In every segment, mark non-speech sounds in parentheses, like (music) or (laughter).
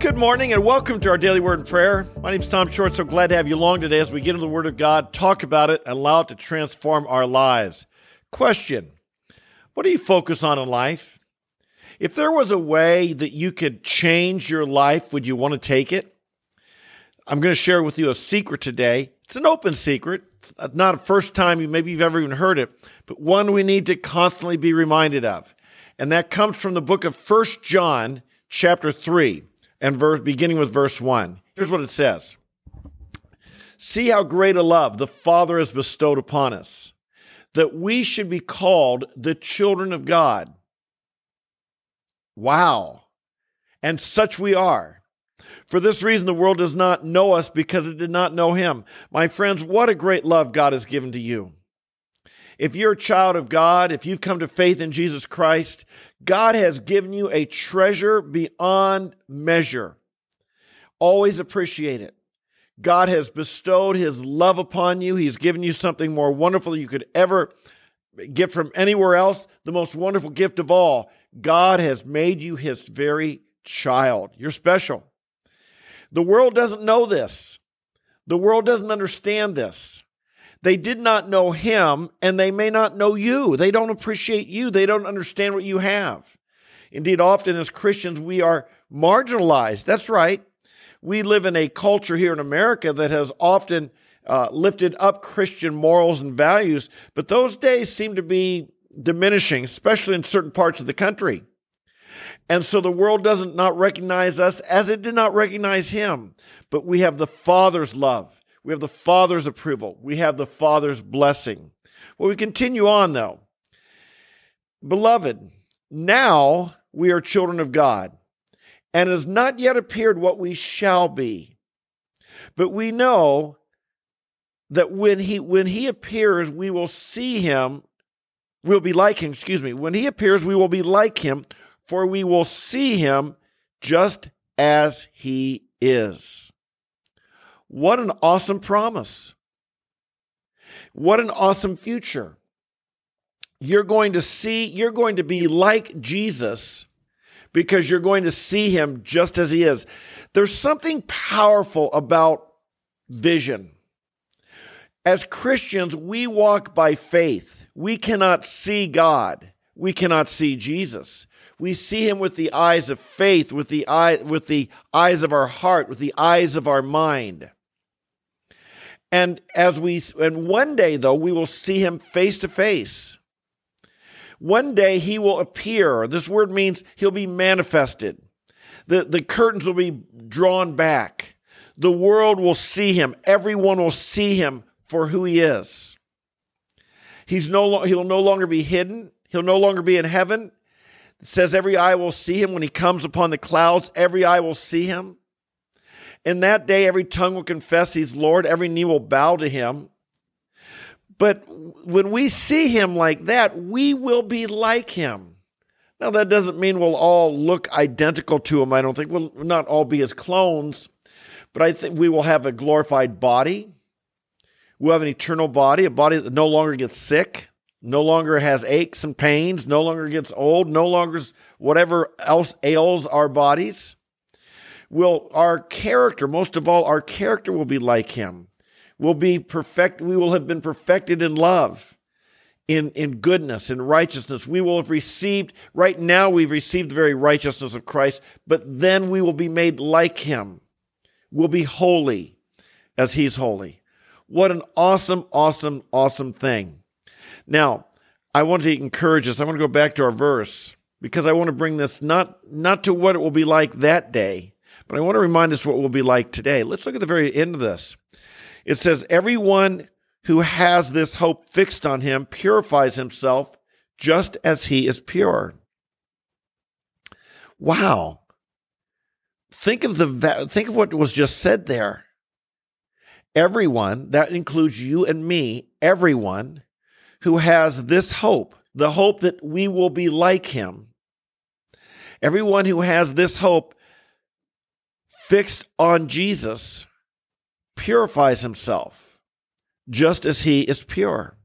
Good morning and welcome to our daily word and prayer. My name is Tom Short. So glad to have you along today as we get into the Word of God, talk about it, allow it to transform our lives. Question What do you focus on in life? If there was a way that you could change your life, would you want to take it? I'm going to share with you a secret today. It's an open secret. It's not a first time you maybe you've ever even heard it, but one we need to constantly be reminded of. And that comes from the book of First John, chapter 3 and verse beginning with verse 1. Here's what it says. See how great a love the Father has bestowed upon us, that we should be called the children of God. Wow. And such we are. For this reason, the world does not know us because it did not know him. My friends, what a great love God has given to you. If you're a child of God, if you've come to faith in Jesus Christ, God has given you a treasure beyond measure. Always appreciate it. God has bestowed his love upon you. He's given you something more wonderful you could ever get from anywhere else. The most wonderful gift of all. God has made you his very child. You're special. The world doesn't know this. The world doesn't understand this. They did not know him, and they may not know you. They don't appreciate you. They don't understand what you have. Indeed, often as Christians, we are marginalized. That's right. We live in a culture here in America that has often uh, lifted up Christian morals and values, but those days seem to be diminishing, especially in certain parts of the country. And so the world doesn't not recognize us as it did not recognize him. But we have the Father's love. We have the Father's approval. We have the Father's blessing. Well, we continue on though. Beloved, now we are children of God, and it has not yet appeared what we shall be. But we know that when he when he appears, we will see him, we'll be like him, excuse me. When he appears, we will be like him, for we will see him just as he is. What an awesome promise. What an awesome future. You're going to see, you're going to be like Jesus because you're going to see him just as he is. There's something powerful about vision. As Christians, we walk by faith. We cannot see God. We cannot see Jesus. We see him with the eyes of faith, with the eye with the eyes of our heart, with the eyes of our mind. And as we and one day though we will see him face to face. One day he will appear. This word means he'll be manifested. The, the curtains will be drawn back. The world will see him. Everyone will see him for who he is. He's no he'll no longer be hidden. He'll no longer be in heaven. It says every eye will see him when he comes upon the clouds. Every eye will see him. In that day, every tongue will confess he's Lord, every knee will bow to him. But when we see him like that, we will be like him. Now, that doesn't mean we'll all look identical to him. I don't think we'll not all be his clones, but I think we will have a glorified body. We'll have an eternal body, a body that no longer gets sick, no longer has aches and pains, no longer gets old, no longer whatever else ails our bodies will our character, most of all, our character will be like him. We'll be perfect, we will have been perfected in love, in, in goodness, in righteousness. We will have received, right now, we've received the very righteousness of Christ, but then we will be made like him. We'll be holy as he's holy. What an awesome, awesome, awesome thing. Now, I want to encourage us. I want to go back to our verse because I want to bring this not, not to what it will be like that day, but I want to remind us what we'll be like today. Let's look at the very end of this. It says, Everyone who has this hope fixed on him purifies himself just as he is pure. Wow. Think of the think of what was just said there. Everyone, that includes you and me, everyone who has this hope, the hope that we will be like him. Everyone who has this hope fixed on Jesus purifies himself just as he is pure.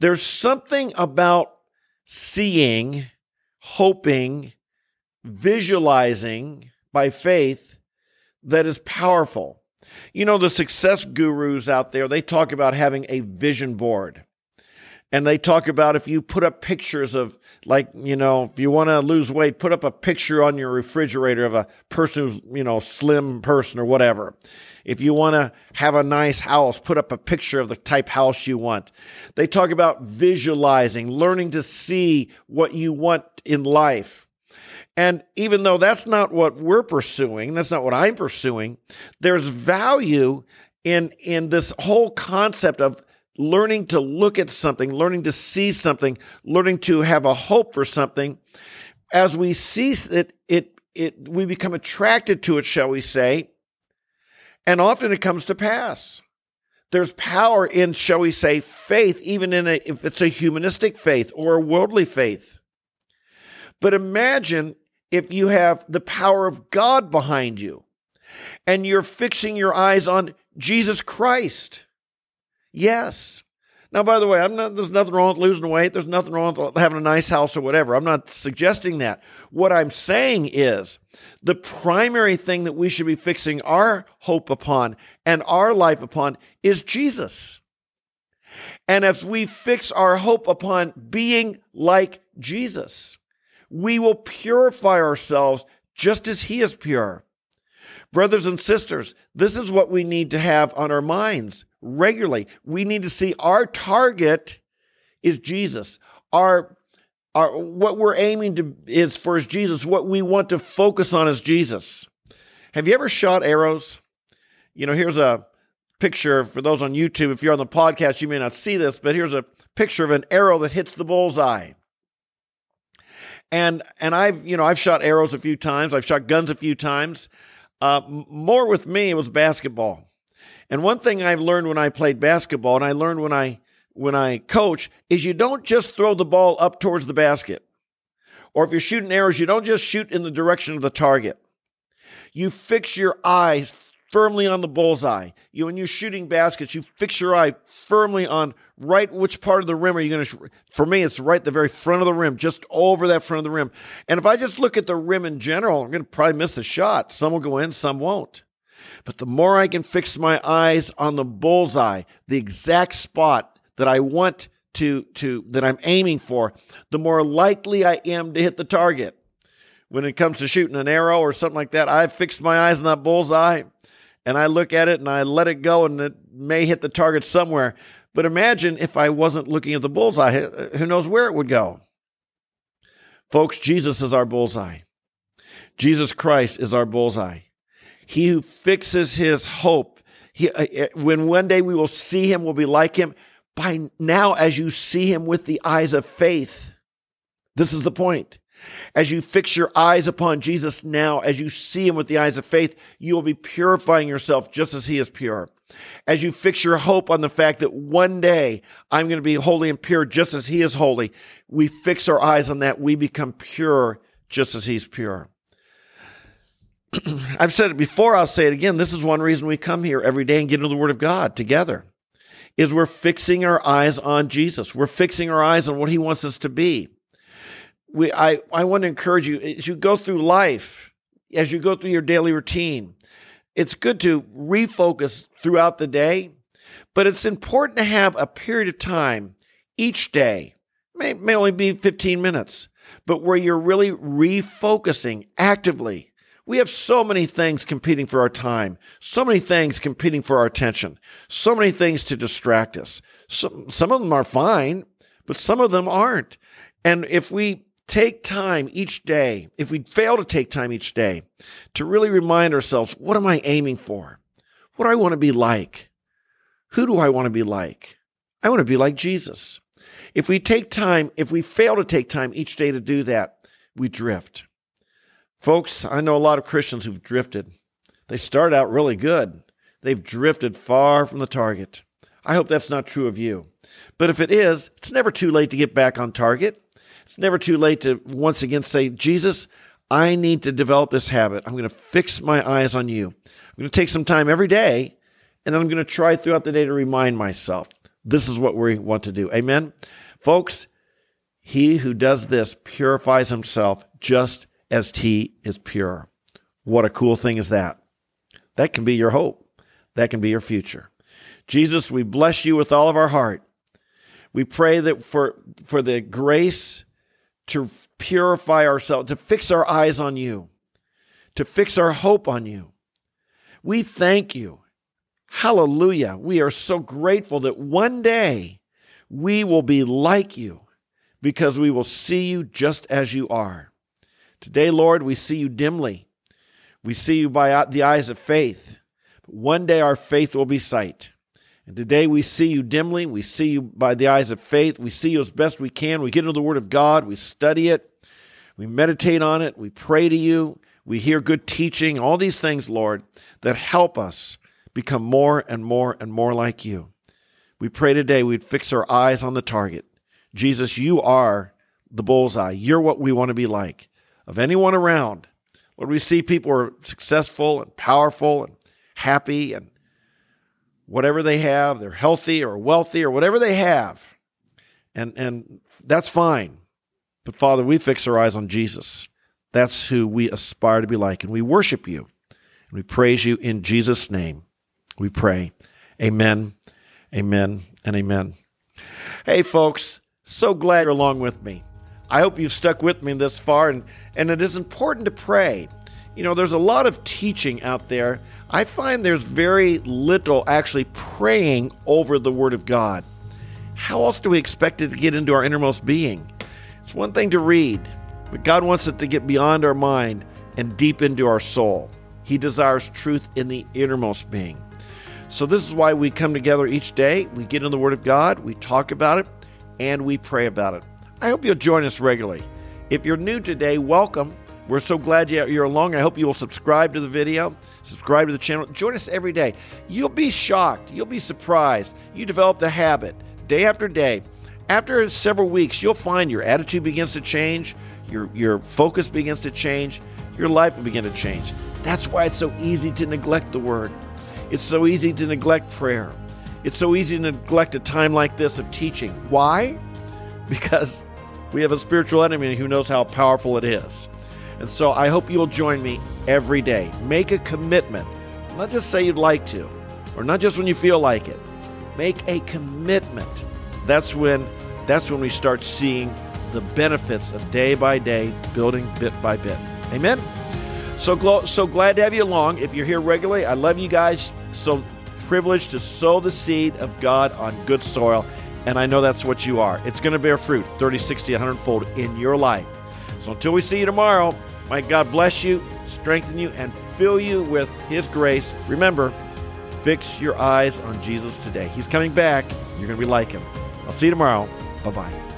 There's something about seeing, hoping, visualizing by faith that is powerful. You know, the success gurus out there, they talk about having a vision board. And they talk about if you put up pictures of, like, you know, if you want to lose weight, put up a picture on your refrigerator of a person who's, you know, slim person or whatever. If you want to have a nice house, put up a picture of the type house you want. They talk about visualizing, learning to see what you want in life. And even though that's not what we're pursuing, that's not what I'm pursuing, there's value in in this whole concept of learning to look at something, learning to see something, learning to have a hope for something. As we see it, it, it we become attracted to it, shall we say, and often it comes to pass. There's power in, shall we say, faith, even in a, if it's a humanistic faith or a worldly faith. But imagine if you have the power of God behind you and you're fixing your eyes on Jesus Christ. Yes. Now, by the way, I'm not, there's nothing wrong with losing weight. There's nothing wrong with having a nice house or whatever. I'm not suggesting that. What I'm saying is the primary thing that we should be fixing our hope upon and our life upon is Jesus. And if we fix our hope upon being like Jesus, we will purify ourselves just as He is pure. Brothers and sisters, this is what we need to have on our minds regularly. We need to see our target is Jesus. Our our what we're aiming to is for is Jesus. What we want to focus on is Jesus. Have you ever shot arrows? You know, here's a picture for those on YouTube. If you're on the podcast, you may not see this, but here's a picture of an arrow that hits the bullseye. And and I've you know I've shot arrows a few times. I've shot guns a few times. Uh, more with me, it was basketball. And one thing I've learned when I played basketball, and I learned when I when I coach, is you don't just throw the ball up towards the basket. Or if you're shooting arrows, you don't just shoot in the direction of the target. You fix your eyes firmly on the bullseye. You when you're shooting baskets, you fix your eye firmly on right which part of the rim are you going to for me it's right the very front of the rim just over that front of the rim and if i just look at the rim in general i'm going to probably miss the shot some will go in some won't but the more i can fix my eyes on the bullseye the exact spot that i want to to that i'm aiming for the more likely i am to hit the target when it comes to shooting an arrow or something like that i've fixed my eyes on that bullseye and I look at it and I let it go and it may hit the target somewhere. But imagine if I wasn't looking at the bullseye, who knows where it would go? Folks, Jesus is our bullseye. Jesus Christ is our bullseye. He who fixes his hope, he, uh, uh, when one day we will see him, will be like him. By now, as you see him with the eyes of faith, this is the point. As you fix your eyes upon Jesus now, as you see him with the eyes of faith, you will be purifying yourself just as he is pure. As you fix your hope on the fact that one day I'm going to be holy and pure just as he is holy, we fix our eyes on that. We become pure just as he's pure. (clears throat) I've said it before, I'll say it again. This is one reason we come here every day and get into the Word of God together. Is we're fixing our eyes on Jesus. We're fixing our eyes on what he wants us to be we I, I want to encourage you as you go through life, as you go through your daily routine, it's good to refocus throughout the day, but it's important to have a period of time each day, may, may only be 15 minutes, but where you're really refocusing actively. We have so many things competing for our time, so many things competing for our attention, so many things to distract us. Some, some of them are fine, but some of them aren't. And if we take time each day, if we fail to take time each day to really remind ourselves, what am I aiming for? What do I want to be like? Who do I want to be like? I want to be like Jesus. If we take time, if we fail to take time each day to do that, we drift. Folks, I know a lot of Christians who've drifted. They start out really good. They've drifted far from the target. I hope that's not true of you. But if it is, it's never too late to get back on target. It's never too late to once again say, Jesus, I need to develop this habit. I'm going to fix my eyes on you. I'm going to take some time every day, and I'm going to try throughout the day to remind myself. This is what we want to do. Amen. Folks, he who does this purifies himself just as he is pure. What a cool thing is that? That can be your hope. That can be your future. Jesus, we bless you with all of our heart. We pray that for, for the grace to purify ourselves, to fix our eyes on you, to fix our hope on you. We thank you. Hallelujah. We are so grateful that one day we will be like you because we will see you just as you are. Today, Lord, we see you dimly. We see you by the eyes of faith. But one day our faith will be sight. And today we see you dimly. We see you by the eyes of faith. We see you as best we can. We get into the Word of God. We study it. We meditate on it. We pray to you. We hear good teaching. All these things, Lord, that help us become more and more and more like you. We pray today we'd fix our eyes on the target. Jesus, you are the bullseye. You're what we want to be like. Of anyone around, Lord, we see people are successful and powerful and happy and whatever they have, they're healthy or wealthy or whatever they have. And, and that's fine. But Father, we fix our eyes on Jesus. That's who we aspire to be like. And we worship you. And we praise you in Jesus' name. We pray. Amen, amen, and amen. Hey, folks, so glad you're along with me. I hope you've stuck with me this far, and, and it is important to pray. You know, there's a lot of teaching out there. I find there's very little actually praying over the Word of God. How else do we expect it to get into our innermost being? It's one thing to read, but God wants it to get beyond our mind and deep into our soul. He desires truth in the innermost being. So, this is why we come together each day. We get in the Word of God, we talk about it, and we pray about it. I hope you'll join us regularly. If you're new today, welcome. We're so glad you're along. I hope you will subscribe to the video, subscribe to the channel. Join us every day. You'll be shocked. You'll be surprised. You develop the habit day after day. After several weeks, you'll find your attitude begins to change, your, your focus begins to change, your life will begin to change. That's why it's so easy to neglect the word. It's so easy to neglect prayer. It's so easy to neglect a time like this of teaching. Why? Because we have a spiritual enemy who knows how powerful it is. And so I hope you'll join me every day. Make a commitment. Not just say you'd like to, or not just when you feel like it. Make a commitment. That's when that's when we start seeing the benefits of day by day, building bit by bit. Amen. So gl- so glad to have you along. If you're here regularly, I love you guys. So privileged to sow the seed of God on good soil, and I know that's what you are. It's going to bear fruit 30, 60, 100 fold in your life. So until we see you tomorrow, might God bless you, strengthen you, and fill you with His grace. Remember, fix your eyes on Jesus today. He's coming back. You're going to be like Him. I'll see you tomorrow. Bye bye.